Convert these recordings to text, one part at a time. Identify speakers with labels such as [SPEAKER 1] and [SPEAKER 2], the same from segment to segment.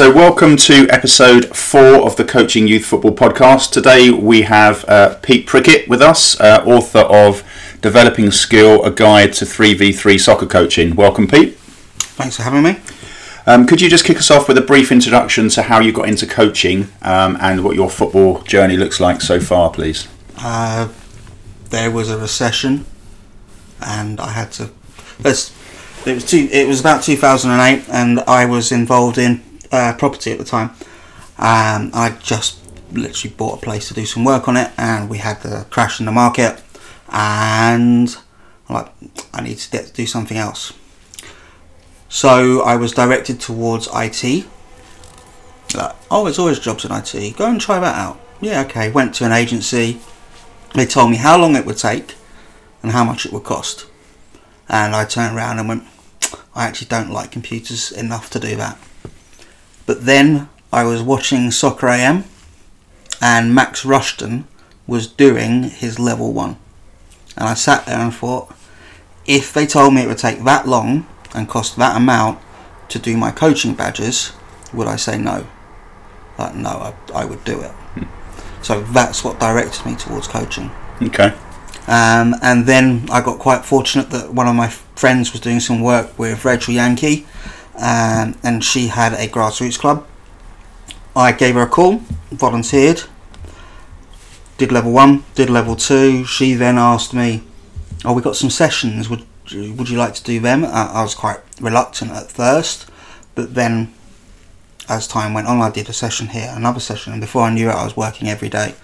[SPEAKER 1] So, welcome to episode four of the Coaching Youth Football podcast. Today we have uh, Pete Prickett with us, uh, author of Developing Skill A Guide to 3v3 Soccer Coaching. Welcome, Pete.
[SPEAKER 2] Thanks for having me.
[SPEAKER 1] Um, could you just kick us off with a brief introduction to how you got into coaching um, and what your football journey looks like so far, please?
[SPEAKER 2] Uh, there was a recession, and I had to. It was two, It was about 2008, and I was involved in uh, property at the time. Um, I just literally bought a place to do some work on it, and we had the crash in the market, and I'm like, I need to get to do something else. So I was directed towards IT. Like, oh, there's always jobs in IT. Go and try that out. Yeah, okay. Went to an agency. They told me how long it would take and how much it would cost. And I turned around and went, I actually don't like computers enough to do that. But then I was watching Soccer AM and Max Rushden was doing his level one. And I sat there and thought, if they told me it would take that long and cost that amount to do my coaching badges, would I say no? Like, no, I, I would do it. Hmm. So that's what directed me towards coaching.
[SPEAKER 1] Okay.
[SPEAKER 2] Um, and then I got quite fortunate that one of my friends was doing some work with Rachel Yankey, um, and she had a grassroots club. I gave her a call, volunteered, did level one, did level two. She then asked me, "Oh, we got some sessions. Would would you like to do them? I was quite reluctant at first, but then as time went on, I did a session here, another session, and before I knew it, I was working every day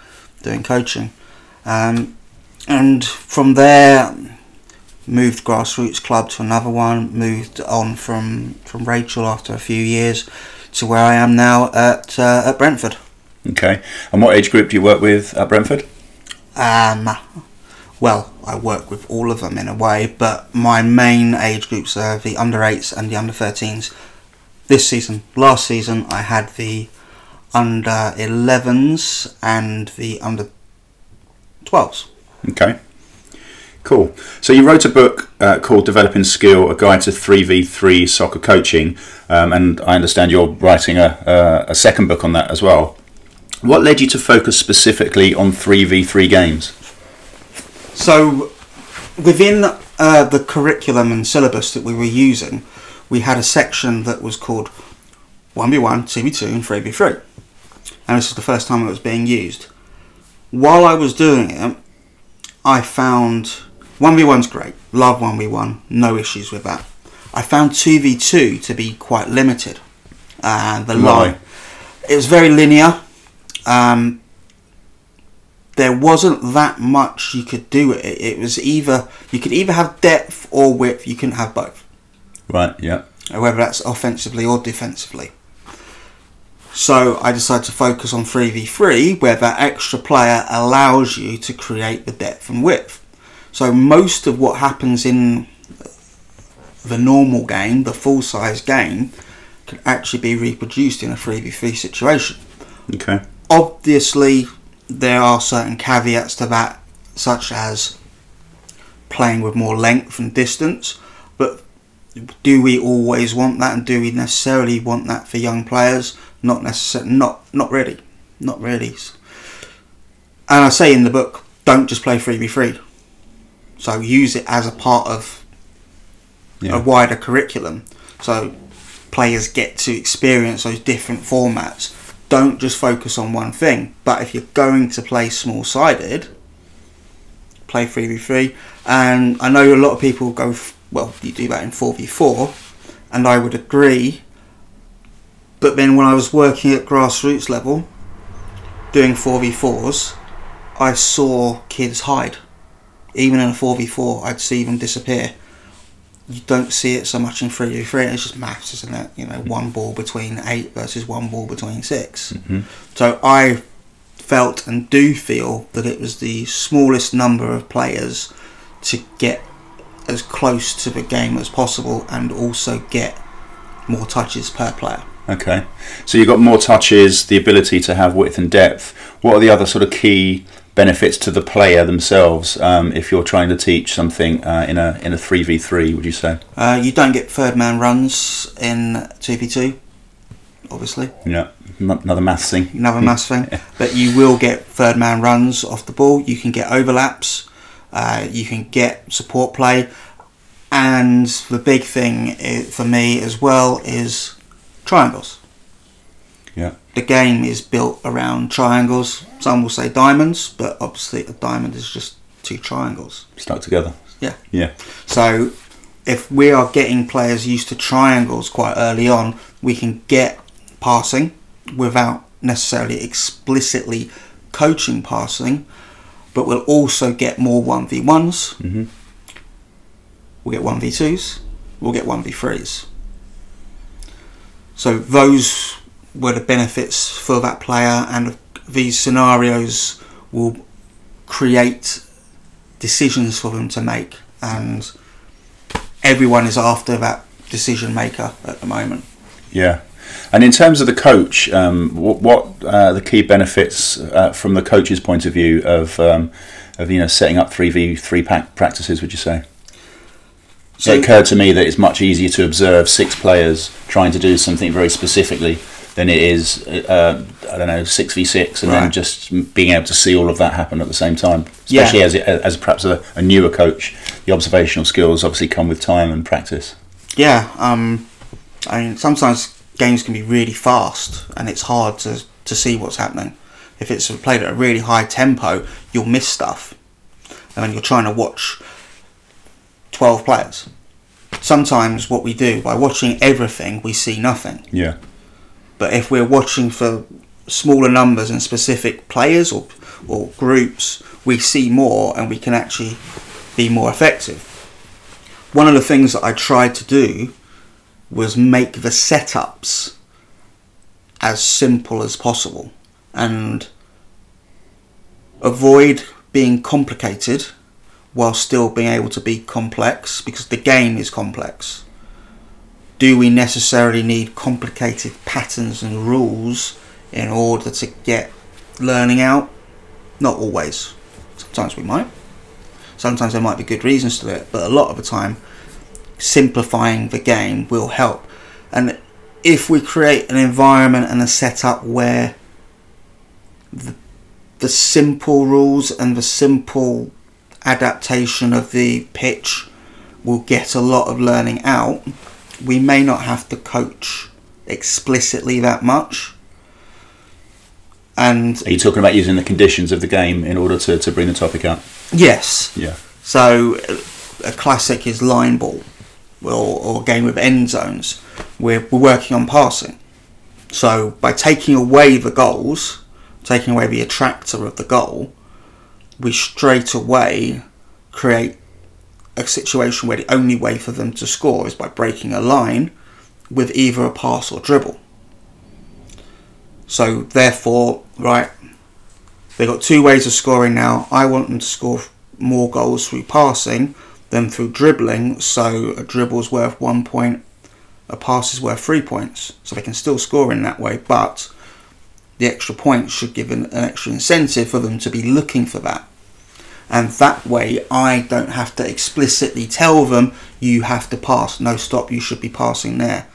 [SPEAKER 2] doing coaching. Um, and from there, moved grassroots club to another one, moved on from, from Rachel after a few years to where I am now at uh, at Brentford.
[SPEAKER 1] Okay, and what age group do you work with at Brentford?
[SPEAKER 2] Um, well, I work with all of them in a way, but my main age groups are the under 8s and the under 13s. This season, last season, I had the under 11s and the under 12s.
[SPEAKER 1] Okay. Cool. So you wrote a book uh, called Developing Skill: A Guide to 3v3 Soccer Coaching, um, and I understand you're writing a, a, a second book on that as well. What led you to focus specifically on 3v3 games?
[SPEAKER 2] So, within uh, the curriculum and syllabus that we were using, we had a section that was called 1v1, 2v2, and 3v3. And this is the first time it was being used. While I was doing it, I found 1v1's great, love 1v1, no issues with that. I found 2v2 to be quite limited. And uh, the line, it was very linear. Um, there wasn't that much you could do it. It was either you could either have depth or width. You couldn't have both.
[SPEAKER 1] Right. Yeah.
[SPEAKER 2] Whether that's offensively or defensively. So I decided to focus on 3v3, where that extra player allows you to create the depth and width. So most of what happens in the normal game, the full size game, can actually be reproduced in a 3v3 situation.
[SPEAKER 1] Okay.
[SPEAKER 2] Obviously, there are certain caveats to that, such as playing with more length and distance. But do we always want that, and do we necessarily want that for young players? Not necessarily. Not not really. Not really. And I say in the book, don't just play three v three. So use it as a part of yeah. a wider curriculum. So players get to experience those different formats don't just focus on one thing. But if you're going to play small sided, play 3v3. And I know a lot of people go, well, you do that in 4v4, and I would agree. But then when I was working at grassroots level, doing 4v4s, I saw kids hide. Even in a 4v4, I'd see them disappear. You don't see it so much in 3v3 it's just maths isn't it? You know one ball between eight versus one ball between 6
[SPEAKER 1] mm-hmm.
[SPEAKER 2] so i felt and do feel that it was the smallest number of players to get as close to the game as possible and also get more touches per player.
[SPEAKER 1] Okay. So you've got more touches the ability to have width and depth. What are the other sort of key benefits to the player themselves um, if you're trying to teach something uh, in a in a three v three? Would you say?
[SPEAKER 2] Uh, you don't get third man runs in two v two. obviously.
[SPEAKER 1] Yeah, another maths thing.
[SPEAKER 2] another mass thing. But you will get third man runs off the ball. You can get overlaps. Uh, you can get support play. And the big thing for me as well is triangles.
[SPEAKER 1] Yeah.
[SPEAKER 2] The game is built around triangles. Some will say diamonds, but obviously a diamond is just two triangles.
[SPEAKER 1] Stuck together.
[SPEAKER 2] Yeah.
[SPEAKER 1] Yeah.
[SPEAKER 2] So if we are getting players used to triangles quite early on, we can get passing without necessarily explicitly coaching passing, but we'll also get more 1v1s.
[SPEAKER 1] Mhm.
[SPEAKER 2] We'll get 1v2s. We'll get 1v3s. So those were the benefits for that player, and these scenarios will create decisions for them to make, and everyone is after that decision maker at the moment.
[SPEAKER 1] Yeah. And in terms of the coach, um, what, what uh, the key benefits uh, from the coach's point of view of um, of you know setting up three v three pack practices? Would you say?
[SPEAKER 2] So-
[SPEAKER 1] it occurred to me that it's much easier to observe six players trying to do something very specifically than it is uh, I don't know six v six, and then just being able to see all of that happen at the same time.
[SPEAKER 2] Yeah.
[SPEAKER 1] Especially as it, as perhaps a, a newer coach, the observational skills obviously come with time and practice.
[SPEAKER 2] Yeah, um, I mean, sometimes games can be really fast, and it's hard to to see what's happening. If it's played at a really high tempo, you'll miss stuff, and when you're trying to watch twelve players. Sometimes what we do by watching everything, we see nothing.
[SPEAKER 1] Yeah.
[SPEAKER 2] But if we're watching for smaller numbers and specific players or or groups, we see more and we can actually be more effective. One of the things that I tried to do was make the setups as simple as possible and avoid being complicated while still being able to be complex because the game is complex do we necessarily need complicated patterns and rules in order to get learning out? Not always. Sometimes we might. Sometimes there might be good reasons to it, but a lot of the time, simplifying the game will help. And if we create an environment and a setup where the, the simple rules and the simple adaptation of the pitch will get a lot of learning out, we may not have to coach explicitly that much. And
[SPEAKER 1] Are you talking about using the conditions of the game in order to, to bring the topic up?
[SPEAKER 2] yes,
[SPEAKER 1] Yeah.
[SPEAKER 2] so a classic is line ball or, or a game with end zones. We're, we're working on passing. So by taking away the goals, taking away the attractor of the goal, we straight away create a situation where the only way for them to score is by breaking a line with either a pass or dribble. So therefore, right, they've got two ways of scoring now. I want them to score more goals through passing than through dribbling. So a dribble's worth one point, a pass is worth three points. So they can still score in that way, but the extra points should give an, an extra incentive for them to be looking for that. And that way, I don't have to explicitly tell them you have to pass. No, stop, you should be passing there.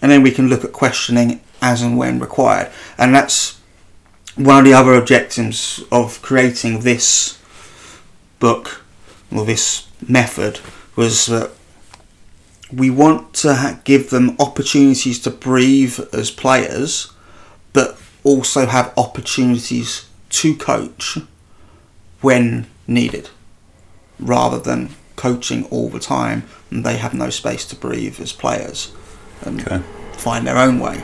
[SPEAKER 2] And then we can look at questioning as and when required. And that's one of the other objectives of creating this book or this method was that we want to give them opportunities to breathe as players, but also have opportunities to coach when needed, rather than coaching all the time and they have no space to breathe as players and
[SPEAKER 1] Okay.
[SPEAKER 2] find their own way.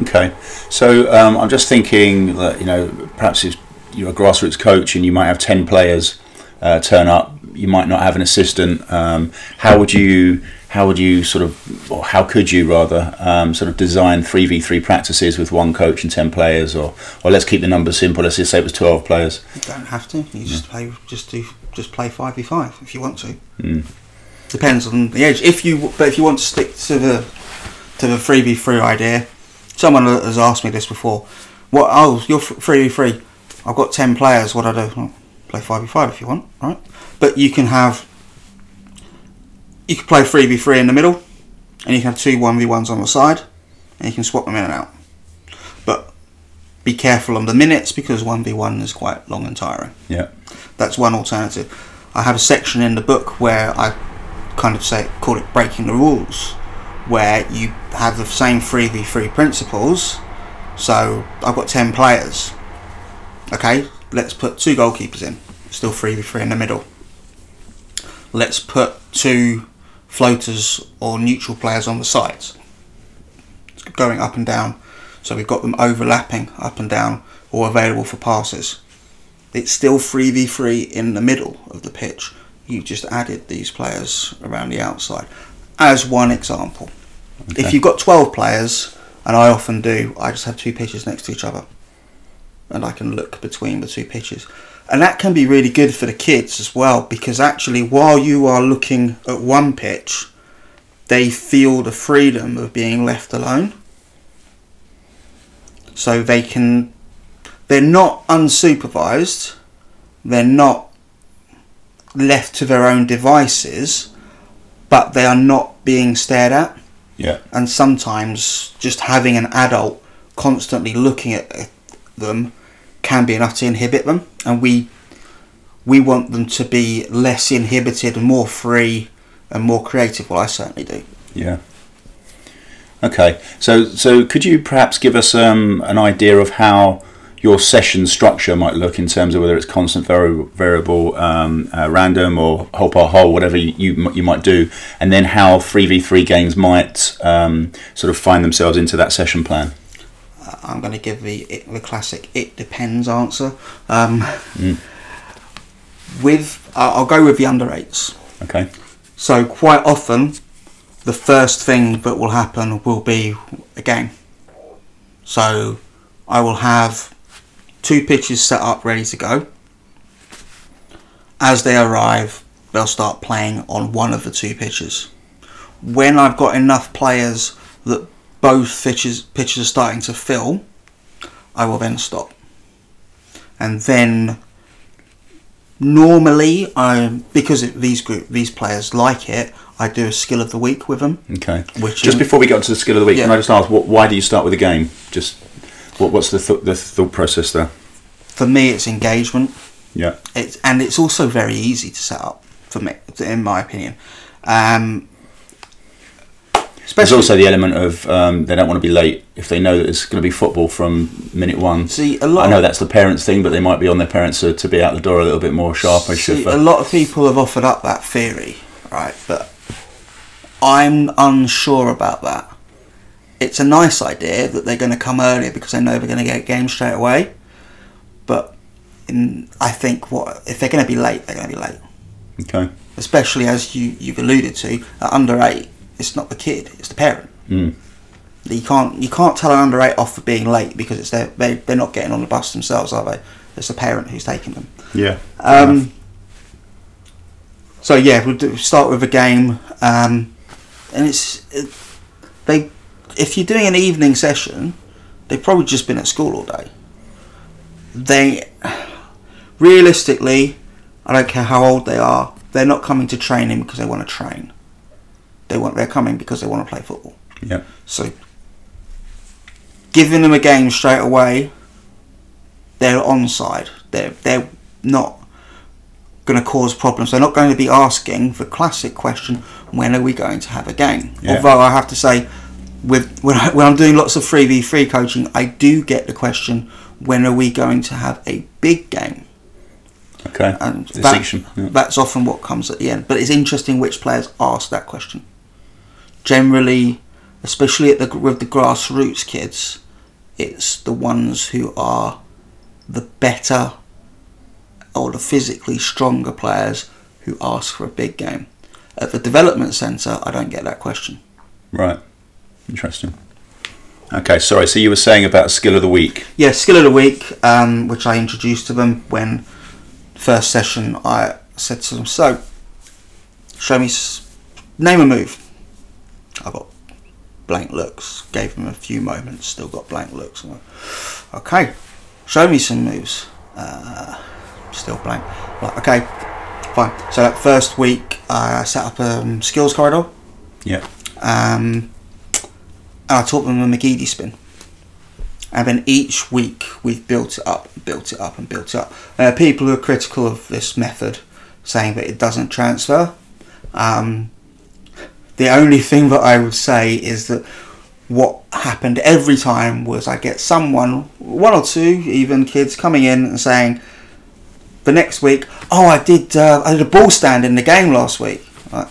[SPEAKER 1] Okay, so um, I'm just thinking that you know perhaps if you're a grassroots coach and you might have ten players uh, turn up, you might not have an assistant. Um, how would you how would you sort of or how could you rather um, sort of design three v three practices with one coach and ten players, or or let's keep the numbers simple. Let's just say it was twelve players.
[SPEAKER 2] You don't have to. You just play. Just do. Just play five v five if you want to.
[SPEAKER 1] Mm.
[SPEAKER 2] Depends on the age. If you, but if you want to stick to the to the three v three idea, someone has asked me this before. What? Oh, you're three v three. I've got ten players. What do I do? Well, play five v five if you want. right? But you can have. You can play three v three in the middle, and you can have two one v ones on the side, and you can swap them in and out. But be careful on the minutes because 1v1 is quite long and tiring.
[SPEAKER 1] Yeah.
[SPEAKER 2] That's one alternative. I have a section in the book where I kind of say call it breaking the rules, where you have the same 3v3 principles. So I've got 10 players. Okay, let's put two goalkeepers in. Still 3v3 in the middle. Let's put two floaters or neutral players on the sides. Going up and down. So we've got them overlapping up and down or available for passes. It's still 3v3 in the middle of the pitch. You just added these players around the outside as one example. If you've got 12 players, and I often do, I just have two pitches next to each other. And I can look between the two pitches. And that can be really good for the kids as well because actually, while you are looking at one pitch, they feel the freedom of being left alone. So they can, they're not unsupervised, they're not left to their own devices, but they are not being stared at
[SPEAKER 1] Yeah.
[SPEAKER 2] and sometimes just having an adult constantly looking at them can be enough to inhibit them and we we want them to be less inhibited and more free and more creative well I certainly do
[SPEAKER 1] Yeah. Okay. So so could you perhaps give us um, an idea of how your session structure might look in terms of whether it's constant vari- variable, um, uh, random, or whole par whole, whatever you, you might do, and then how three v three games might um, sort of find themselves into that session plan.
[SPEAKER 2] Uh, I'm going to give the it, the classic it depends answer um,
[SPEAKER 1] Mm.
[SPEAKER 2] with I'll I'll go with the under eights
[SPEAKER 1] Okay.
[SPEAKER 2] So quite often, the first thing that will happen will be a game. So I will have two pitches set up ready to go. As they arrive, they'll start playing on one of the two pitches. When I've got enough players that both pitches pitches are starting to fill, I will then stop. And then normally I because it, these group these players like it, I do a skill of the week with them.
[SPEAKER 1] Okay.
[SPEAKER 2] Which
[SPEAKER 1] Just before we get to the skill of the week, can I just ask, what, why do you start with a game? Just what, what's the, th- the thought process there?
[SPEAKER 2] For me, it's engagement.
[SPEAKER 1] Yeah.
[SPEAKER 2] It's and it's also very easy to set up for me, in my opinion. Um,
[SPEAKER 1] There's also the element of um, they don't want to be late if they know that it's going to be football from minute one.
[SPEAKER 2] see a lot.
[SPEAKER 1] I know that's the parents' thing, but they might be on their parents to, to be out the door a little bit more sharpish.
[SPEAKER 2] see, a lot of people have offered up that theory, right? But I'm unsure about that. It's a nice idea that they're going to come earlier because they know they're going to get a game straight away. But in, I think what if they're going to be late, they're going to be late.
[SPEAKER 1] okay.
[SPEAKER 2] Especially as you you've alluded to, at under eight, it's not the kid, it's the parent.
[SPEAKER 1] Mm.
[SPEAKER 2] You can't you can't tell an under eight off for being late because it's their, they they're not getting on the bus themselves, are they? It's the parent who's taking them.
[SPEAKER 1] Yeah.
[SPEAKER 2] Um, so yeah, we'll do, start with a game, um, and it's it, they. If you're doing an evening session, they've probably just been at school all day. They, realistically, I don't care how old they are. They're not coming to training because they want to train. They want. They're coming because they want to play football.
[SPEAKER 1] Yeah.
[SPEAKER 2] So, giving them a game straight away, they're onside. They're they're not going to cause problems. They're not going to be asking the classic question: When are we going to have a game?
[SPEAKER 1] Yeah.
[SPEAKER 2] Although I have to say, with when, I, when I'm doing lots of three v three coaching, I do get the question: When are we going to have a big game?
[SPEAKER 1] Okay.
[SPEAKER 2] And that-
[SPEAKER 1] Yeah.
[SPEAKER 2] that's often what comes at the end. But it's interesting which players ask that question. Generally, especially at the with the grassroots kids, it's the ones who are the better or the physically stronger players who ask for a big game. At the development centre, I don't get that question.
[SPEAKER 1] Right. Interesting. Okay. Sorry. So you were saying about skill of the week.
[SPEAKER 2] Yeah, skill of the week, um, which I introduced to them when first session. I said to them, "So, show me, name a move." I got blank looks. Gave them a few moments. Still got blank looks. I'm like, okay, show me some moves. Uh, still blank. Like, okay, fine. So that first week, I set up a um, skills corridor.
[SPEAKER 1] Yeah.
[SPEAKER 2] Um, and I taught them a McGeady spin. And then each week we've built it up, built it up, and built it up. Are people who are critical of this method, saying that it doesn't transfer. Um, the only thing that I would say is that what happened every time was I get someone, one or two even kids, coming in and saying the next week, "Oh, I did, uh, I did a ball stand in the game last week." Like,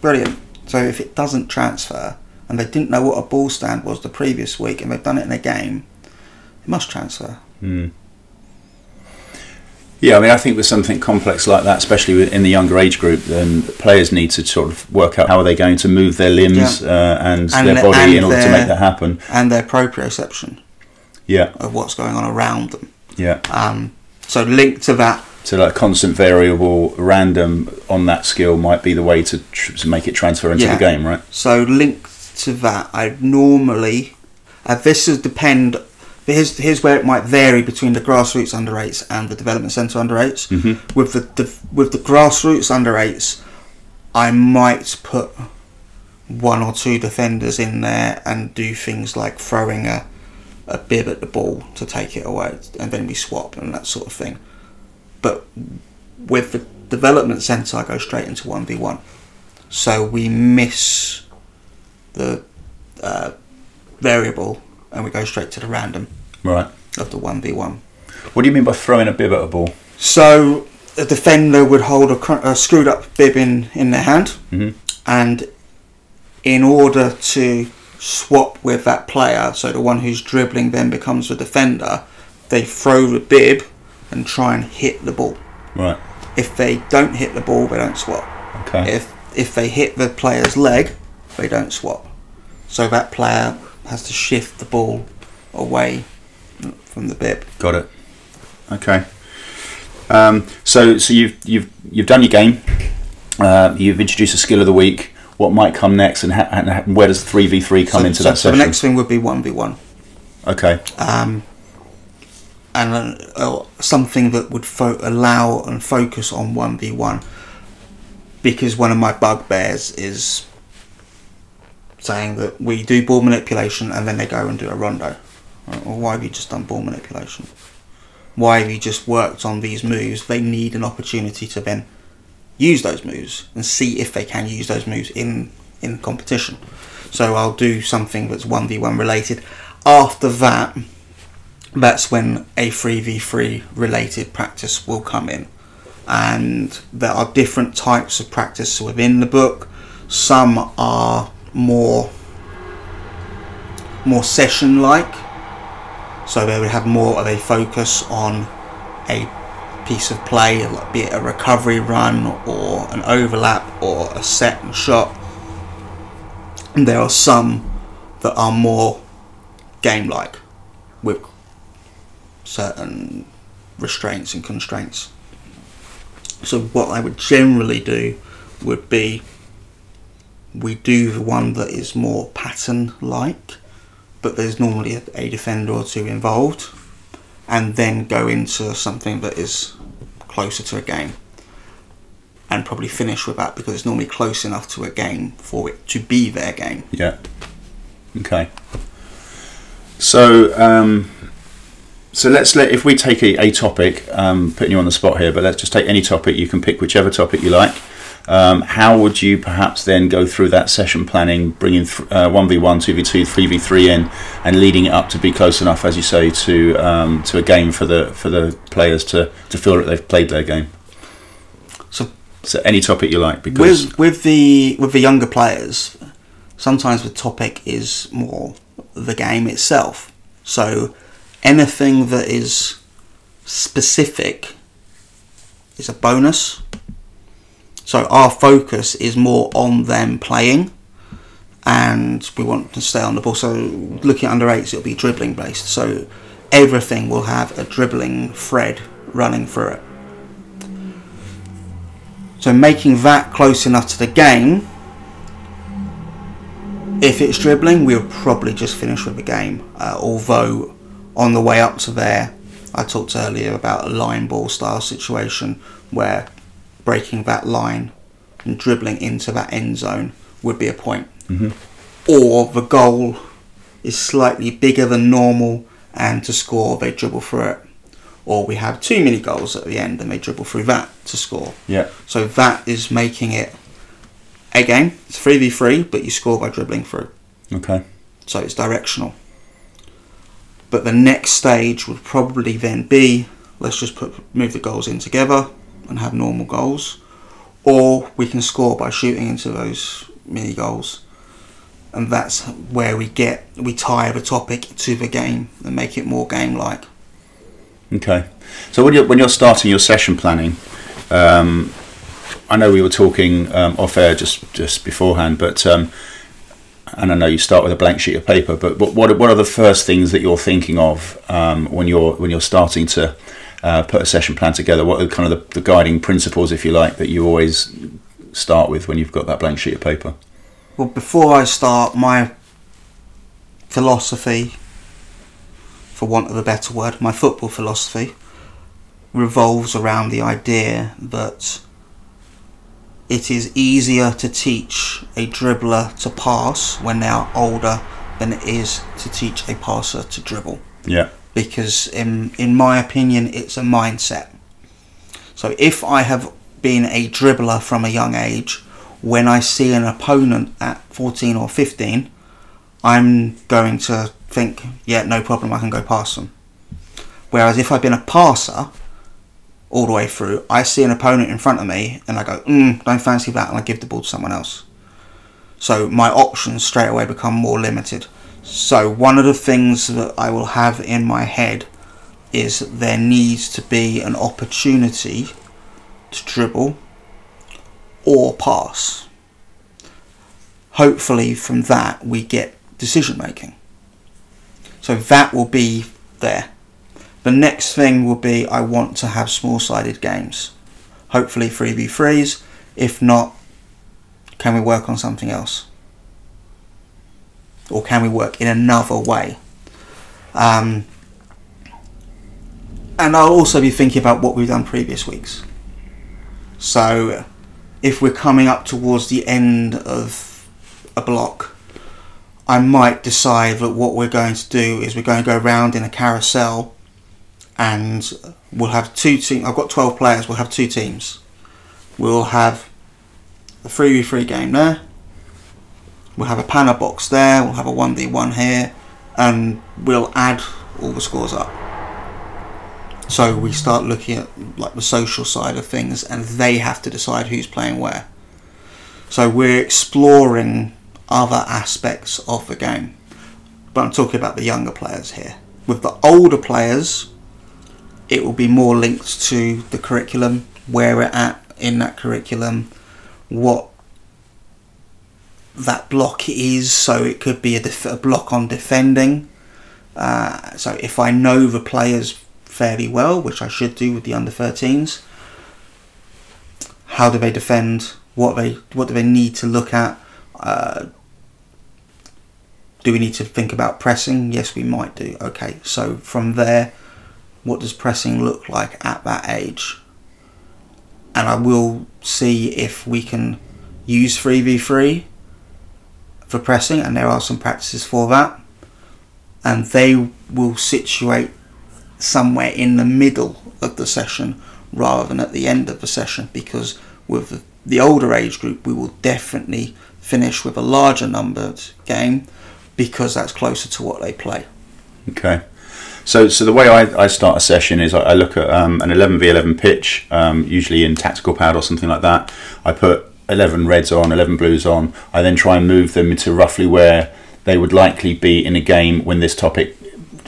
[SPEAKER 2] brilliant. So if it doesn't transfer, and they didn't know what a ball stand was the previous week, and they've done it in a game, it must transfer.
[SPEAKER 1] Yeah, I mean, I think with something complex like that, especially in the younger age group, then players need to sort of work out how are they going to move their limbs uh, and,
[SPEAKER 2] And
[SPEAKER 1] their body
[SPEAKER 2] and
[SPEAKER 1] in order to make that happen.
[SPEAKER 2] And their proprioception
[SPEAKER 1] Yeah,
[SPEAKER 2] of what's going on around them.
[SPEAKER 1] yeah.
[SPEAKER 2] Um, so linked to that,
[SPEAKER 1] So, like constant variable, random on that skill might be the way to, tr- to make it transfer into
[SPEAKER 2] Yeah.
[SPEAKER 1] the game, right?
[SPEAKER 2] So linked to that, I normally, uh, this is depend. Here's here's where it might vary between the grassroots under eights and the development centre under 8s
[SPEAKER 1] Mhm.
[SPEAKER 2] With the, the with the grassroots under eights, I might put one or two defenders in there and do things like throwing a a bib at the ball to take it away, and then we swap and that sort of thing. But with the development centre, I go straight into one v one. So we miss the uh, variable and we go straight to the random
[SPEAKER 1] Right.
[SPEAKER 2] of the 1v1.
[SPEAKER 1] What do you mean by throwing a bib at a ball?
[SPEAKER 2] So a defender would hold a, a screwed up bib in, in their hand
[SPEAKER 1] Mhm.
[SPEAKER 2] and in order to swap with that player, so the one who's dribbling then becomes the defender, they throw the bib and try and hit the ball.
[SPEAKER 1] Right.
[SPEAKER 2] If they don't hit the ball, they don't swap.
[SPEAKER 1] Okay.
[SPEAKER 2] If if they hit the player's leg, they don't swap. So that player has to shift the ball away from the bib.
[SPEAKER 1] Got it. Okay. Um, so, so you've you've you've done your game. Uh, you've introduced a skill of the week. What might come next, and, ha- and where does three v three come
[SPEAKER 2] so,
[SPEAKER 1] into
[SPEAKER 2] so,
[SPEAKER 1] that
[SPEAKER 2] so
[SPEAKER 1] session?
[SPEAKER 2] the next thing would be one v one,
[SPEAKER 1] okay.
[SPEAKER 2] um, and uh, something that would fo- allow and focus on one v one, because one of my bugbears is saying that we do ball manipulation and then they go and do a rondo. Why have you just done ball manipulation? Why have you just worked on these moves? They need an opportunity to then use those moves and see if they can use those moves in in competition. So I'll do something that's one v one related. After that, that's when a three v three related practice will come in, and there are different types of practice within the book. Some are more more session like, so they would have more of a focus on a piece of play, be it a recovery run or an overlap or a set and shot. And there are some that are more game like with certain restraints and constraints. So, what I would generally do would be we do the one that is more pattern like, but there's normally a, defender or two involved, and then go into something that is closer to a game. And probably finish with that because it's normally close enough to a game for it to be their game.
[SPEAKER 1] Yeah. Okay. So, um, so let's let if we take a, a topic, um, putting you on the spot here, but let's just take any topic. You can pick whichever topic you like. Um, how would you perhaps then go through that session planning, bringing uh, one v one, two v two, three v three in, and leading it up to be close enough, as you say, to um, to a game for the for the players to, to feel that they've played their game.
[SPEAKER 2] So
[SPEAKER 1] So any topic you like, because
[SPEAKER 2] with with the with the younger players, sometimes the topic is more the game itself. So anything that is specific is a bonus. So our focus is more on them playing, and we want to stay on the ball. So looking at under eights, it'll be dribbling based. So everything will have a dribbling thread running through it. So making that close enough to the game, if it's dribbling, we'll probably just finish with the game. Uh, although on the way up to there, I talked earlier about a line ball style situation where breaking that line and dribbling into that end zone would be a point.
[SPEAKER 1] Mhm.
[SPEAKER 2] Or the goal is slightly bigger than normal, and to score they dribble through it. Or we have two mini goals at the end and they dribble through that to score.
[SPEAKER 1] Yeah.
[SPEAKER 2] So that is making it a game. It's 3v3, but you score by dribbling through.
[SPEAKER 1] Okay.
[SPEAKER 2] So it's directional. But the next stage would probably then be let's just put move the goals in together and have normal goals. Or we can score by shooting into those mini goals. And that's where we get we tie the topic to the game and make it more game like.
[SPEAKER 1] Okay. So when you're when you're starting your session planning, um, I know we were talking um, off air just just beforehand, but um, and I know you start with a blank sheet of paper. But what what what are the first things that you're thinking of um, when you're when you're starting to uh, put a session plan together? What are kind of the, the guiding principles, if you like, that you always start with when you've got that blank sheet of paper?
[SPEAKER 2] Well, before I start, my philosophy, for want of a better word, my football philosophy revolves around the idea that it is easier to teach a dribbler to pass when they are older than it is to teach a passer to dribble.
[SPEAKER 1] Yeah.
[SPEAKER 2] Because, in, in my opinion, it's a mindset. So, if I have been a dribbler from a young age, when I see an opponent at 14 or 15, I'm going to think, yeah, no problem, I can go past them. Whereas if I've been a passer all the way through, I see an opponent in front of me and I go, mm, don't fancy that, and I give the ball to someone else. So my options straight away become more limited. So one of the things that I will have in my head is there needs to be an opportunity to dribble or pass. Hopefully, from that, we get decision making. So that will be there. The next thing will be I want to have small sided games. Hopefully, 3v3s. If not, can we work on something else? Or can we work in another way? Um, and I'll also be thinking about what we've done previous weeks. So, if we're coming up towards the end of a block, I might decide that what we're going to do is we're going to go around in a carousel and we'll have two teams. I've got 12 players, we'll have two teams. We'll have a 3v3 game there, we'll have a panna box there, we'll have a 1v1 here, and we'll add all the scores up. So we start looking at like the social side of things, and they have to decide who's playing where. So we're exploring other aspects of the game, but I'm talking about the younger players here. With the older players, it will be more linked to the curriculum, where we're at in that curriculum, what that block is. So it could be a, def- a block on defending. Uh, so if I know the players fairly well, which I should do with the under 13s. How do they defend? What they what do they need to look at? Uh, do we need to think about pressing? Yes, we might do. Okay, so from there, what does pressing look like at that age? And I will see if we can use 3v3 for pressing, and there are some practices for that. And they will situate somewhere in the middle of the session rather than at the end of the session because with the, older age group we will definitely finish with a larger numbered game because that's closer to what they play.
[SPEAKER 1] Okay. So, so the way I, I start a session is I, I look at um, an 11v11 pitch, um, usually in tactical pad or something like that. I put 11 reds on, 11 blues on. I then try and move them to roughly where they would likely be in a game when this topic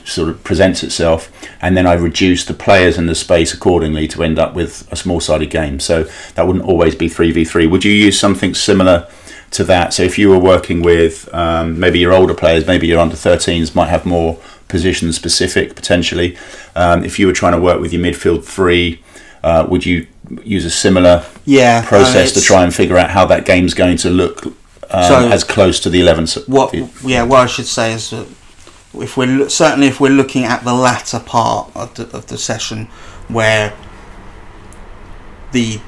[SPEAKER 1] sort of presents itself, and then I reduce the players and the space accordingly to end up with a small sided game. So that wouldn't always be 3v3. Would you use something similar to that? So if you were working with um, maybe your older players, maybe your under 13s might have more position specific potentially. Um, if you were trying to work with your midfield three, uh, would you use a similar
[SPEAKER 2] yeah,
[SPEAKER 1] process
[SPEAKER 2] uh,
[SPEAKER 1] to try and figure out how that game's going to look um,
[SPEAKER 2] So-
[SPEAKER 1] as close to the 11?
[SPEAKER 2] What? Yeah, what I should say is that if we're certainly if we're looking at the latter part of the, of the session, where the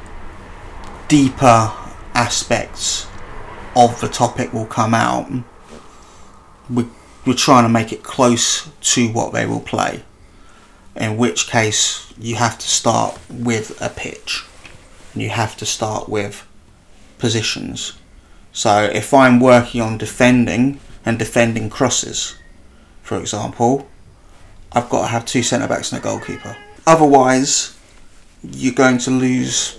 [SPEAKER 2] deeper aspects of the topic will come out, we we're trying to make it close to what they will play. In which case, you have to start with a pitch. and You have to start with positions. So if I'm working on defending and defending crosses, for example, I've got to have two centre backs and a goalkeeper. Otherwise, you're going to lose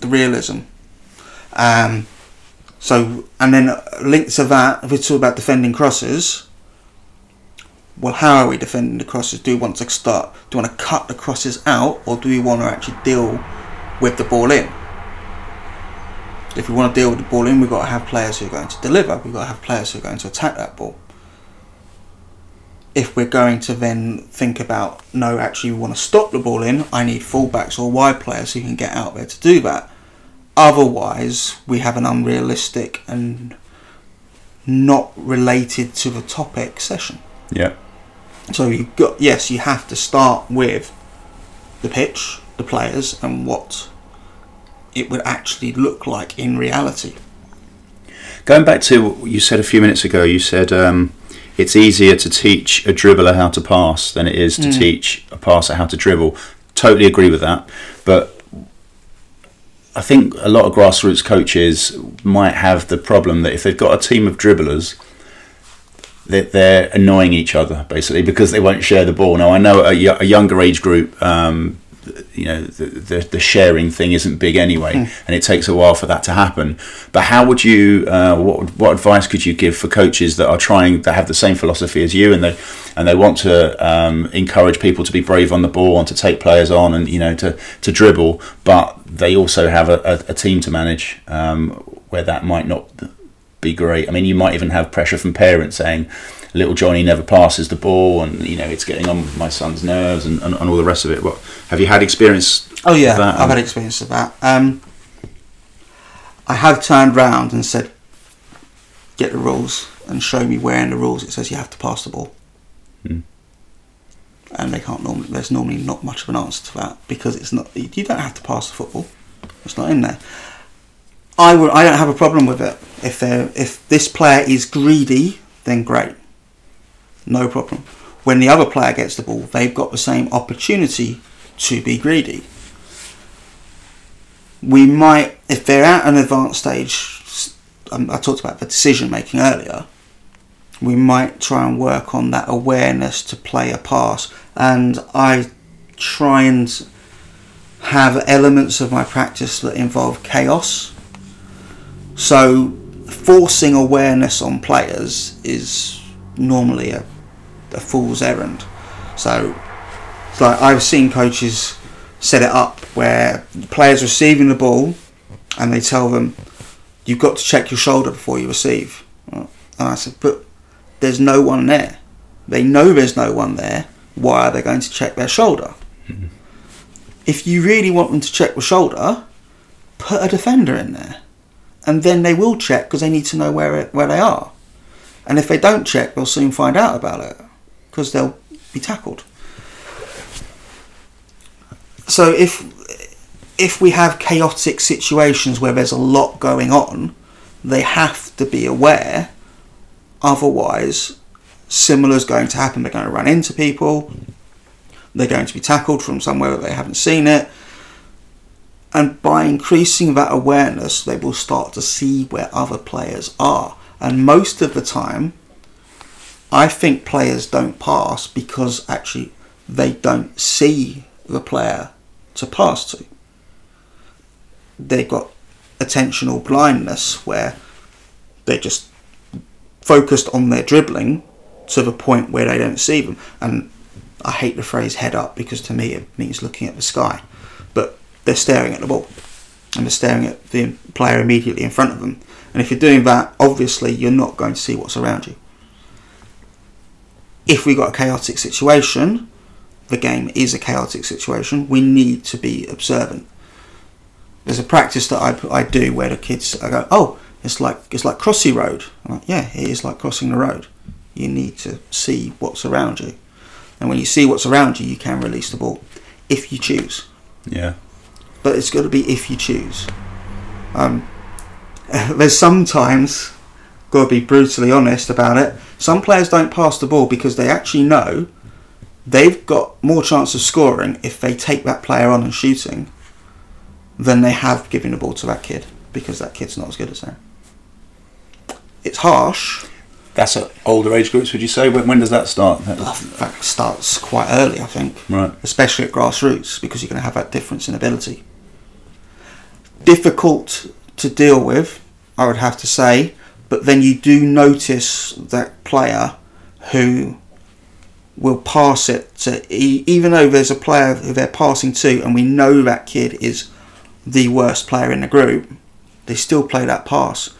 [SPEAKER 2] the realism. Um, so, and then linked to that, if we talk about defending crosses, well, how are we defending the crosses? Do we want to start? Do we want to cut the crosses out, or do we want to actually deal with the ball in? If we want to deal with the ball in, we've got to have players who are going to deliver. We've got to have players who are going to attack that ball. If we're going to then think about, no, actually, we want to stop the ball in, I need fullbacks or wide players who can get out there to do that. Otherwise, we have an unrealistic and not related to the topic session.
[SPEAKER 1] Yeah.
[SPEAKER 2] So you got yes, you have to start with the pitch, the players, and what it would actually look like in reality.
[SPEAKER 1] Going back to what you said a few minutes ago, you said um, it's easier to teach a dribbler how to pass than it is to
[SPEAKER 2] Mm.
[SPEAKER 1] teach a passer how to dribble. Totally agree with that, but I think a lot of grassroots coaches might have the problem that if they've got a team of dribblers, that they're annoying each other basically because they won't share the ball. Now I know a, a younger age group, um, you know, the, the the sharing thing isn't big anyway, and it takes a while for that to happen. But how would you? Uh, what what advice could you give for coaches that are trying that have the same philosophy as you and they and they want to um, encourage people to be brave on the ball and to take players on and you know to to dribble, but they also have a, a, a team to manage um, where that might not be great. I mean, you might even have pressure from parents saying, "Little Johnny never passes the ball," and you know it's getting on my son's nerves and, and, and all the rest of it. What have you had experience?
[SPEAKER 2] Oh yeah? I've had experience of that. Um, I have turned round and said, "Get the rules and show me where in the rules it says you have to pass the ball."
[SPEAKER 1] Hmm.
[SPEAKER 2] And they can't normally. There's normally not much of an answer to that because it's not. You don't have to pass the football. It's not in there. I would. I don't have a problem with it. If they if this player is greedy, then great. No problem. When the other player gets the ball, they've got the same opportunity to be greedy we might, if they're at an advanced stage, um, I talked about the decision making earlier, we might try and work on that awareness to play a pass. And I try and have elements of my practice that involve chaos. So, forcing awareness on players is normally a, a fool's errand. So, it's like I've seen coaches set it up where the players receiving the ball and they tell them you've got to check your shoulder before you receive. And I said, but there's no one there. They know there's no one there. Why are they going to check their shoulder? If you really want them to check the shoulder, put a defender in there, and then they will check because they need to know where it, where they are. And if they don't check, they'll soon find out about it because they'll be tackled. So if if we have chaotic situations where there's a lot going on, they have to be aware. Otherwise, similar is going to happen. They're going to run into people. They're going to be tackled from somewhere that they haven't seen it. And by increasing that awareness, they will start to see where other players are. And most of the time, I think players don't pass because actually they don't see the player to pass to. They've got attentional blindness where they're just focused on their dribbling to the point where they don't see them. And I hate the phrase head up because to me it means looking at the sky. They're staring at the ball and they're staring at the player immediately in front of them. And if you're doing that, obviously you're not going to see what's around you. If we've got a chaotic situation, the game is a chaotic situation, we need to be observant. There's a practice that I, I do where the kids I go, oh, it's like it's like crossing road. I'm like, yeah, it is like crossing the road. You need to see what's around you, and when you see what's around you, you can release the ball if you choose.
[SPEAKER 1] Yeah.
[SPEAKER 2] But it's got to be if you choose. Um, there's sometimes got to be brutally honest about it. Some players don't pass the ball because they actually know they've got more chance of scoring if they take that player on and shooting than they have giving the ball to that kid because that kid's not as good as them. It's harsh.
[SPEAKER 1] That's at older age groups, would you say? When, when does that start?
[SPEAKER 2] That starts quite early, I think.
[SPEAKER 1] Right.
[SPEAKER 2] Especially at grassroots because you're going to have that difference in ability. Difficult to deal with, I would have to say, but then you do notice that player who will pass it to even though there's a player who they're passing to and we know that kid is the worst player in the group they still play that pass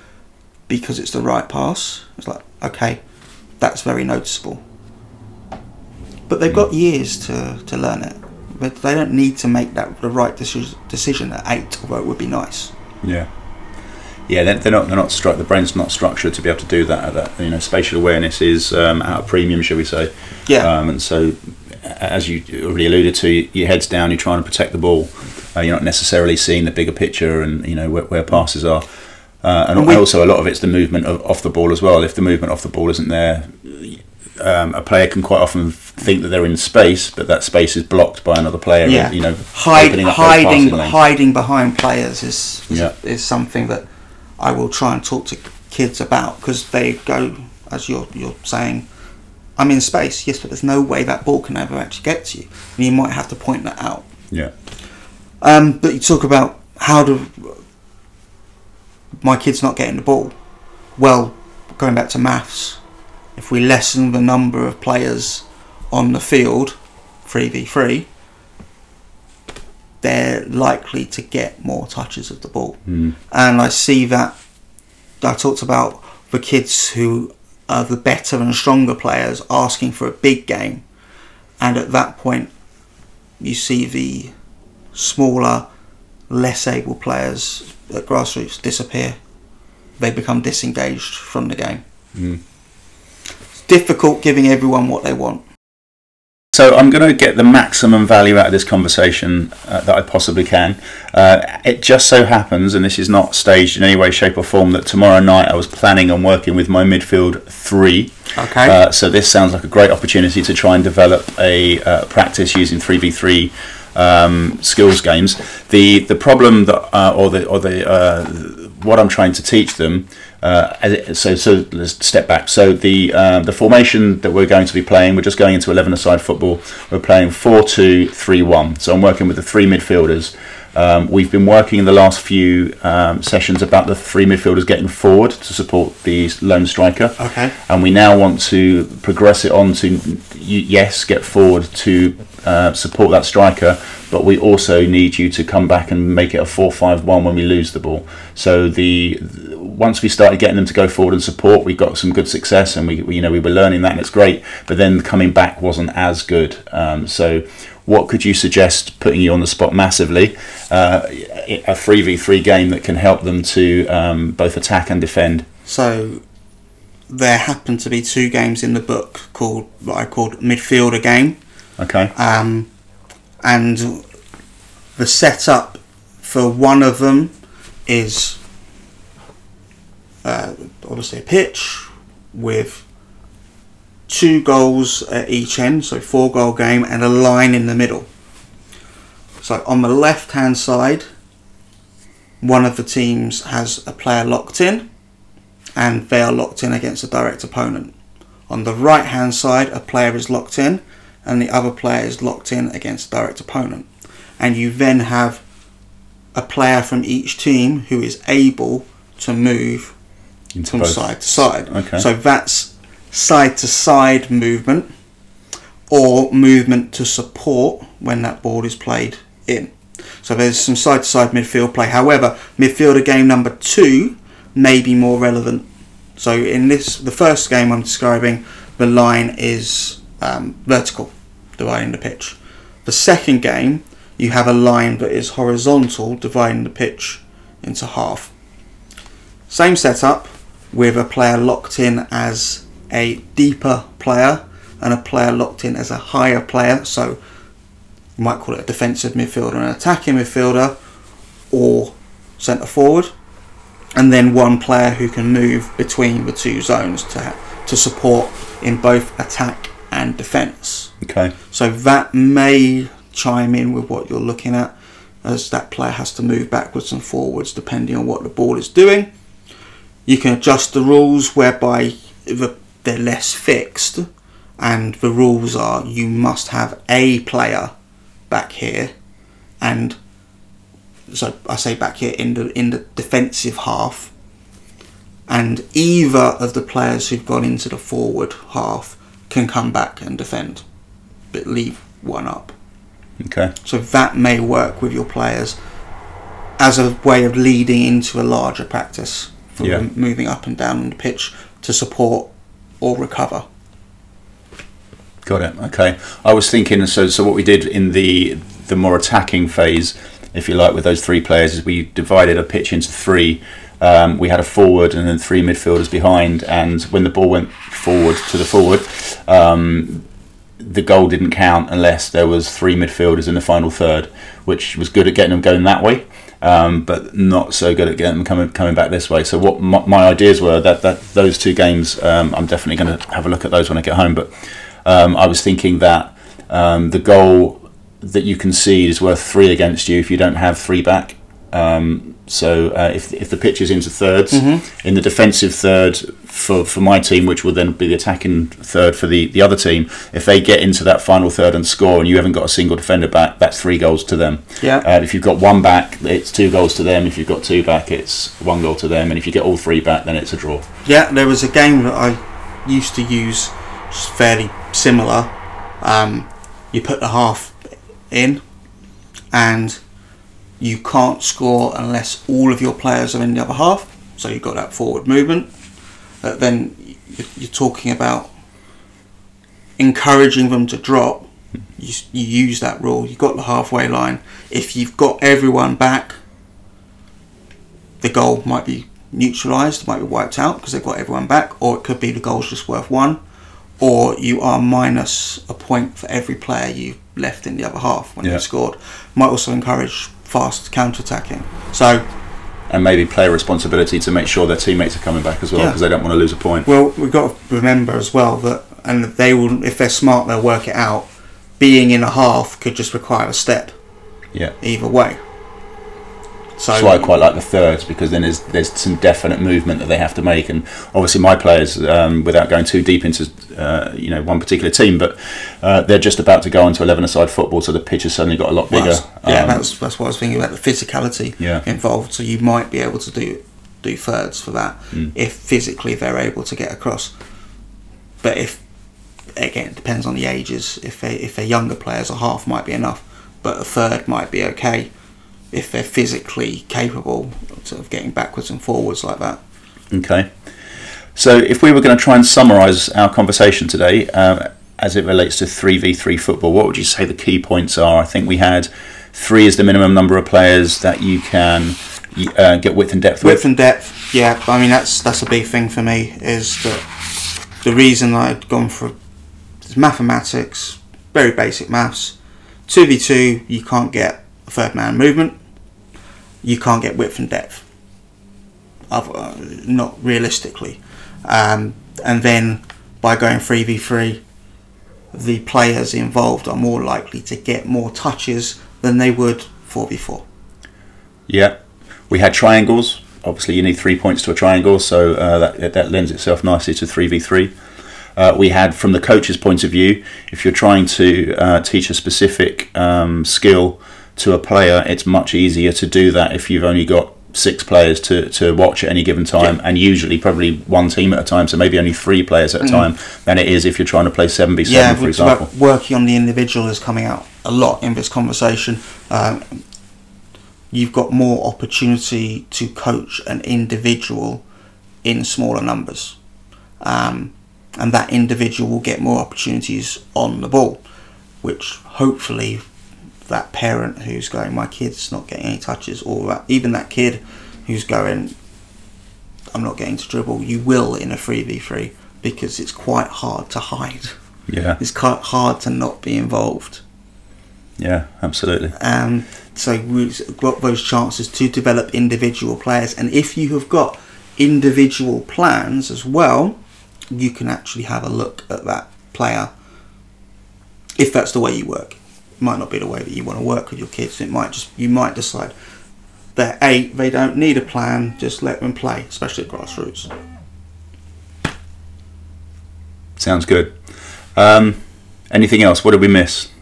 [SPEAKER 2] because it's the right pass. It's like okay that's very noticeable. But they've hmm. got years to, to learn it but they don't need to make that the right deci- decision at eight although it would be nice
[SPEAKER 1] Yeah. Yeah, they're, they're not. They're not struck. The brain's not structured to be able to do that. At that, you know, spatial awareness is um, at a premium, shall we say?
[SPEAKER 2] yeah
[SPEAKER 1] Um, and so, as you already alluded to, your head's down. You're trying to protect the ball. Uh, you're not necessarily seeing the bigger picture and you know where, where passes are. Uh, and,
[SPEAKER 2] And we-
[SPEAKER 1] also, a lot of it's the movement of, off the ball as well. If the movement off the ball isn't there, um, a player can quite often think that they're in space, but that space is blocked by another player.
[SPEAKER 2] Yeah.
[SPEAKER 1] You know,
[SPEAKER 2] Hide, hiding hiding behind players is is,
[SPEAKER 1] Yeah.
[SPEAKER 2] is something that I will try and talk to kids about because they go as you're you're saying I'm in space yes but there's no way that ball can ever actually get to you and you might have to point that out
[SPEAKER 1] Yeah.
[SPEAKER 2] um, but you talk about how do my kids not getting the ball well going back to maths if we lessen the number of players on the field 3v3 they're likely to get more touches of the ball
[SPEAKER 1] Mm.
[SPEAKER 2] and I see that I talked about the kids who are the better and stronger players asking for a big game, and at that point, you see the smaller, less able players at grassroots disappear. They become disengaged from the game.
[SPEAKER 1] Mm.
[SPEAKER 2] Difficult giving everyone what they want.
[SPEAKER 1] So I'm going to get the maximum value out of this conversation uh, that I possibly can. Uh, it just so happens, and this is not staged in any way, shape, or form, that tomorrow night I was planning on working with my midfield three.
[SPEAKER 2] Okay.
[SPEAKER 1] Uh, so this sounds like a great opportunity to try and develop a uh, practice using three v three um, skills games. The the problem that uh, or the or the uh, what I'm trying to teach them. Uh, so so let's step back. So the um, the formation that we're going to be playing, we're just going into eleven aside football. We're playing four two three one. So I'm working with the three midfielders. Um, we've been working in the last few um, sessions about the three midfielders getting forward to support the lone striker
[SPEAKER 2] okay.
[SPEAKER 1] and we now want to progress it on to yes get forward to uh, support that striker but we also need you to come back and make it a 4-5-1 when we lose the ball so the once we started getting them to go forward and support we got some good success and we we- you know we were learning that and it's great but then coming back wasn't as good. Um, so what could you suggest putting you on the spot massively uh, a 3v3 game that can help them to um, both attack and defend?
[SPEAKER 2] So there happened to be two games in the book called what I called midfielder game.
[SPEAKER 1] okay.
[SPEAKER 2] Um, and the setup for one of them is uh, obviously a pitch with two goals at each end, so four goal game, and a line in the middle. So on the left hand side, one of the teams has a player locked in, and they are locked in against a direct opponent. On the right hand side, a player is locked in, and the other player is locked in against a direct opponent. And you then have a player from each team who is able to move
[SPEAKER 1] Into
[SPEAKER 2] from
[SPEAKER 1] both.
[SPEAKER 2] side to side.
[SPEAKER 1] Okay.
[SPEAKER 2] So that's side to side movement or movement to support when that ball is played in. So there's some side to side midfield play. However, midfielder game number two may be more relevant. So in this, the first game I'm describing, the line is um, vertical, dividing the pitch. The second game, you have a line that is horizontal, dividing the pitch into half. Same setup with a player locked in as a deeper player and a player locked in as a higher player. So you might call it a defensive midfielder, and an attacking midfielder, or centre forward. And then one player who can move between the two zones to to support in both attack and defence.
[SPEAKER 1] Okay.
[SPEAKER 2] So that may chime in with what you're looking at, as that player has to move backwards and forwards depending on what the ball is doing. You can adjust the rules whereby the- they're less fixed, and the rules are you must have a player back here, and so I say back here in the in the defensive half, and either of the players who've gone into the forward half can come back and defend, but leave one up.
[SPEAKER 1] Okay.
[SPEAKER 2] So that may work with your players as a way of leading into a larger practice for
[SPEAKER 1] Yeah.
[SPEAKER 2] them moving up and down the pitch to support or recover.
[SPEAKER 1] Got it. Okay. I was thinking. So, so what we did in the the more attacking phase, if you like, with those three players, is we divided a pitch into three. Um, we had a forward and then three midfielders behind, and when the ball went forward to the forward, um, the goal didn't count unless there was three midfielders in the final third, which was good at getting them going that way, um, but not so good at getting them coming coming back this way. So what my, my ideas were that that those two games, um, I'm definitely going to have a look at those when I get home. But um, I was thinking that um, the goal that you concede is worth three against you if you don't have three back. Um, so uh, if, if the pitch is into thirds, in the defensive third for, for my team, which will then be the attacking third for the, the other team, if they get into that final third and score and you haven't got a single defender back, that's three goals to them.
[SPEAKER 2] Yeah.
[SPEAKER 1] Uh, if you've got one back, it's two goals to them. If you've got two back, it's one goal to them. And if you get all three back, then it's a draw.
[SPEAKER 2] Yeah, there was a game that I used to use, fairly similar. Um, you put the half in, and you can't score unless all of your players are in the other half. So you've got that forward movement. Uh, then you're talking about encouraging them to drop. You, you use that rule. You've got the halfway line. If you've got everyone back, the goal might be neutralised, might be wiped out because they've got everyone back, or it could be the goal's just worth one, or you are minus a point for every player you left in the other half when
[SPEAKER 1] Yeah.
[SPEAKER 2] you scored. Might also encourage fast counter attacking. So,
[SPEAKER 1] And maybe player responsibility to make sure their teammates are coming back as well
[SPEAKER 2] Yeah.
[SPEAKER 1] because they don't want to lose a point.
[SPEAKER 2] well, we've got to remember as well that, and they will, if they're smart, they'll work it out. Being in a half could just require a step
[SPEAKER 1] Yeah.
[SPEAKER 2] either way. So
[SPEAKER 1] That's why I quite like the thirds because then there's there's some definite movement that they have to make, and obviously my players, um, without going too deep into uh, you know one particular team, but uh, they're just about to go into eleven-a-side football, so the pitch has suddenly got a lot bigger.
[SPEAKER 2] that's- yeah,
[SPEAKER 1] Um,
[SPEAKER 2] that's that's what I was thinking about the physicality
[SPEAKER 1] Yeah.
[SPEAKER 2] involved. So you might be able to do do thirds for that
[SPEAKER 1] Mm.
[SPEAKER 2] if physically they're able to get across. But if again, it depends on the ages. If they if they're younger players, a half might be enough, but a third might be okay if they're physically capable of sort of getting backwards and forwards like that.
[SPEAKER 1] Okay. So if we were going to try and summarise our conversation today um, as it relates to 3v3 football, what would you say the key points are? I think we had three is the minimum number of players that you can uh, get width and depth
[SPEAKER 2] Width
[SPEAKER 1] with.
[SPEAKER 2] and depth, yeah. I mean that's that's a big thing for me. Is that the reason I'd gone for mathematics, very basic maths. Two v two, you can't get third man movement. You can't get width and depth. Other, uh, not realistically, um, and then by going three v three, the players involved are more likely to get more touches than they would four v four.
[SPEAKER 1] Yeah. We had triangles. Obviously, you need three points to a triangle, so uh, that, that lends itself nicely to 3v3. Uh, we had, from the coach's point of view, if you're trying to uh, teach a specific um, skill to a player, it's much easier to do that if you've only got six players to, to watch at any given time, and usually probably one team at a time, so maybe only three players at a time, than it is if you're trying to play 7v7,
[SPEAKER 2] yeah,
[SPEAKER 1] for example.
[SPEAKER 2] working on the individual is coming out a lot in this conversation. Um, you've got more opportunity to coach an individual in smaller numbers, um, and that individual will get more opportunities on the ball, which hopefully that parent who's going, my kid's not getting any touches, or that, even that kid who's going, I'm not getting to dribble. You will in a three v three because it's quite hard to hide.
[SPEAKER 1] Yeah,
[SPEAKER 2] It's quite hard to not be involved.
[SPEAKER 1] yeah, absolutely.
[SPEAKER 2] Um, so we've got those chances to develop individual players, and if you have got individual plans as well, you can actually have a look at that player if that's the way you work. Might not be the way that you want to work with your kids. It might just you might decide they're eight, they don't need a plan, just let them play, especially at grassroots.
[SPEAKER 1] Sounds good. Um, anything else? What did we miss?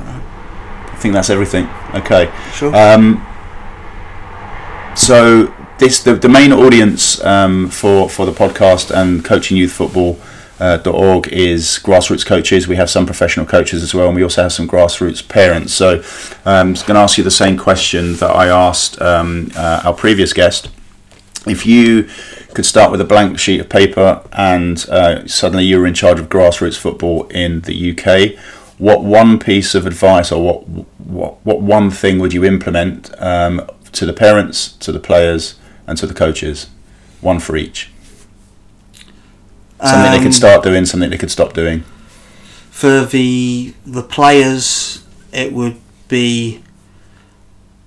[SPEAKER 1] I think that's everything. Okay.
[SPEAKER 2] Sure.
[SPEAKER 1] Um, so this the, the main audience um, for for the podcast and coaching youth football. Uh, .org is grassroots coaches. We have some professional coaches as well, and we also have some grassroots parents. So, um, I'm going to ask you the same question that I asked um, uh, our previous guest. If you could start with a blank sheet of paper and uh, suddenly you were in charge of grassroots football in the UK, what one piece of advice or what what, what one thing would you implement um, to the parents, to the players, and to the coaches? One for each. Something they
[SPEAKER 2] Um,
[SPEAKER 1] could start doing, something they could stop doing.
[SPEAKER 2] For the the players, it would be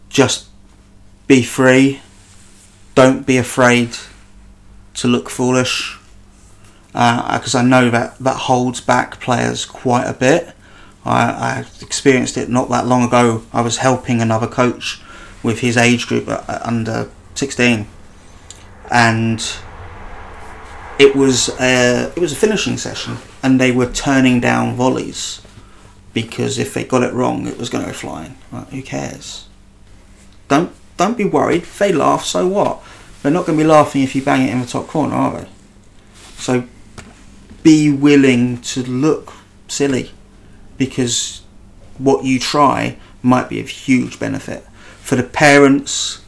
[SPEAKER 2] just be free. Don't be afraid to look foolish, uh, because I know that that holds back players quite a bit. I, I experienced it not that long ago. I was helping another coach with his age group at, at under sixteen, and it was a, it was a finishing session, and they were turning down volleys because if they got it wrong, it was going to go flying. Who cares? Don't don't be worried. If they laugh, so what? They're not going to be laughing if you bang it in the top corner, are they? So be willing to look silly because what you try might be of huge benefit for the parents.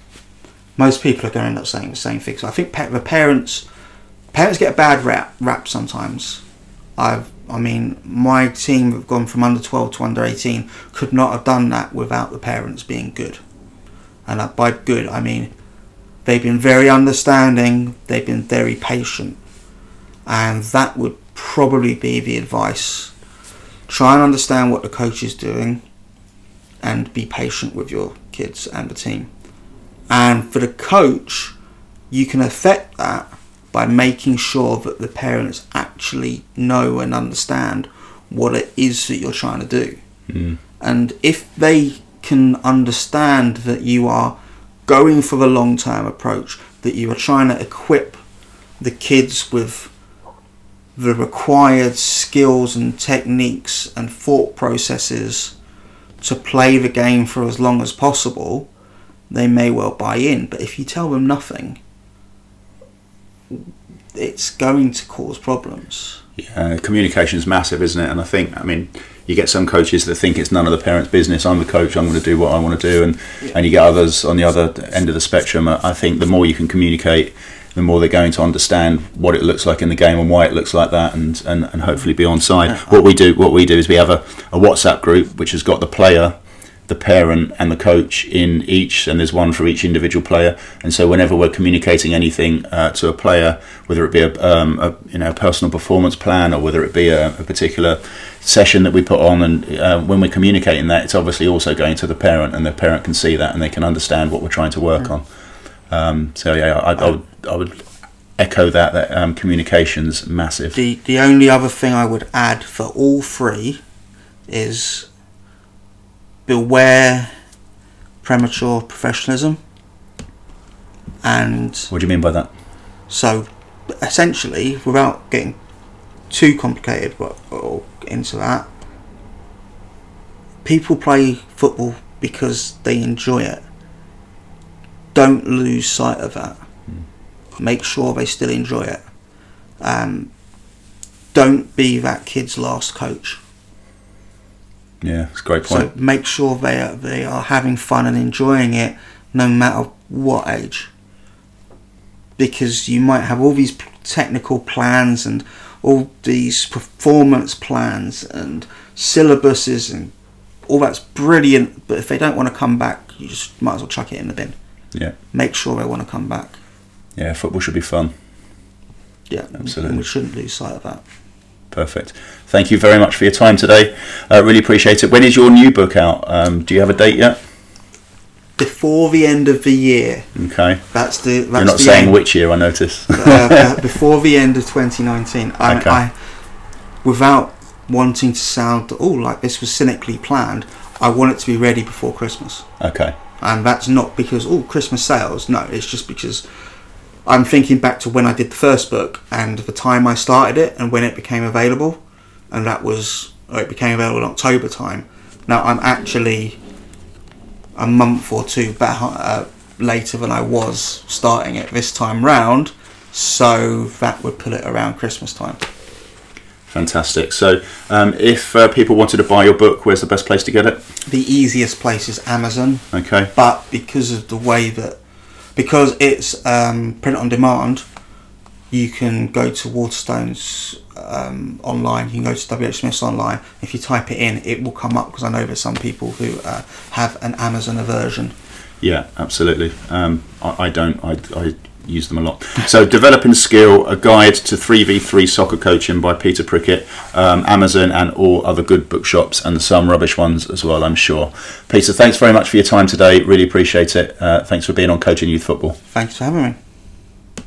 [SPEAKER 2] Most people are going to end up saying the same thing. So I think the parents parents get a bad rap rap sometimes. I've I mean my team have gone from under 12 to under 18 could not have done that without the parents being good. And uh, by good I mean they've been very understanding, they've been very patient. And that would probably be the advice. Try and understand what the coach is doing and be patient with your kids and the team. And for the coach, you can affect that by making sure that the parents actually know and understand what it is that you're trying to do.
[SPEAKER 1] Mm.
[SPEAKER 2] And if they can understand that you are going for the long term approach, that you are trying to equip the kids with the required skills and techniques and thought processes to play the game for as long as possible, they may well buy in. But if you tell them nothing, it's going to cause problems.
[SPEAKER 1] Yeah, communication is massive, isn't it? And I think, I mean, you get some coaches that think it's none of the parents' business. I'm the coach. I'm going to do what I want to do, and and you get others on the other end of the spectrum. I think the more you can communicate, the more they're going to understand what it looks like in the game and why it looks like that, and and, and hopefully be on side.
[SPEAKER 2] Yeah.
[SPEAKER 1] What we do, what we do is we have a, a WhatsApp group which has got the player, the parent, and the coach in each, and there's one for each individual player. And so whenever we're communicating anything uh, to a player, whether it be a, um, a you know personal performance plan or whether it be a, a particular session that we put on, and uh, when we're communicating that, it's obviously also going to the parent, and the parent can see that and they can understand what we're trying to work on. Um, so yeah, I, I would I would echo that that um, communication's massive.
[SPEAKER 2] The the only other thing I would add for all three is beware premature professionalism. And
[SPEAKER 1] What do you mean by that?
[SPEAKER 2] so essentially, without getting too complicated but or into that, people play football because they enjoy it. Don't lose sight of that. Make sure they still enjoy it. Um, don't be that kid's last coach.
[SPEAKER 1] Yeah, it's a great point.
[SPEAKER 2] So make sure they are, they are having fun and enjoying it, no matter what age. Because you might have all these technical plans and all these performance plans and syllabuses and all that's brilliant. But if they don't want to come back, you just might as well chuck it in the bin.
[SPEAKER 1] Yeah.
[SPEAKER 2] Make sure they want to come back.
[SPEAKER 1] yeah, football should be fun.
[SPEAKER 2] Yeah,
[SPEAKER 1] Absolutely.
[SPEAKER 2] And we shouldn't lose sight of that.
[SPEAKER 1] Perfect. Thank you very much for your time today. Uh, really appreciate it. When is your new book out? Um, do you have a date yet?
[SPEAKER 2] before the end of the year.
[SPEAKER 1] Okay.
[SPEAKER 2] That's the. That's
[SPEAKER 1] You're not saying
[SPEAKER 2] aim.
[SPEAKER 1] which year, I notice.
[SPEAKER 2] uh, uh, before the end of 2019. I,
[SPEAKER 1] Okay.
[SPEAKER 2] I, without wanting to sound oh like this was cynically planned, I want it to be ready before Christmas,
[SPEAKER 1] okay.
[SPEAKER 2] and that's not because oh Christmas sales. No, it's just because I'm thinking back to when I did the first book and the time I started it and when it became available, and that was or it became available in October time. Now I'm actually a month or two back, uh, later than I was starting it this time round, so that would put it around Christmas time.
[SPEAKER 1] Fantastic. So, um, if uh, people wanted to buy your book, where's the best place to get it?
[SPEAKER 2] The easiest place is Amazon,
[SPEAKER 1] Okay.
[SPEAKER 2] but because of the way that, because it's um, print on demand, you can go to Waterstones um, online. You can go to WH Smith's online. If you type it in, it will come up because I know there's some people who uh, have an Amazon aversion.
[SPEAKER 1] Yeah, absolutely. Um, I, I don't. I, I use them a lot. So, developing skill: a guide to three v three soccer coaching by Peter Prickett, um, Amazon, and all other good bookshops, and some rubbish ones as well. I'm sure. Peter, thanks very much for your time today. Really appreciate it. Uh, thanks for being on Coaching Youth Football.
[SPEAKER 2] Thanks for having me.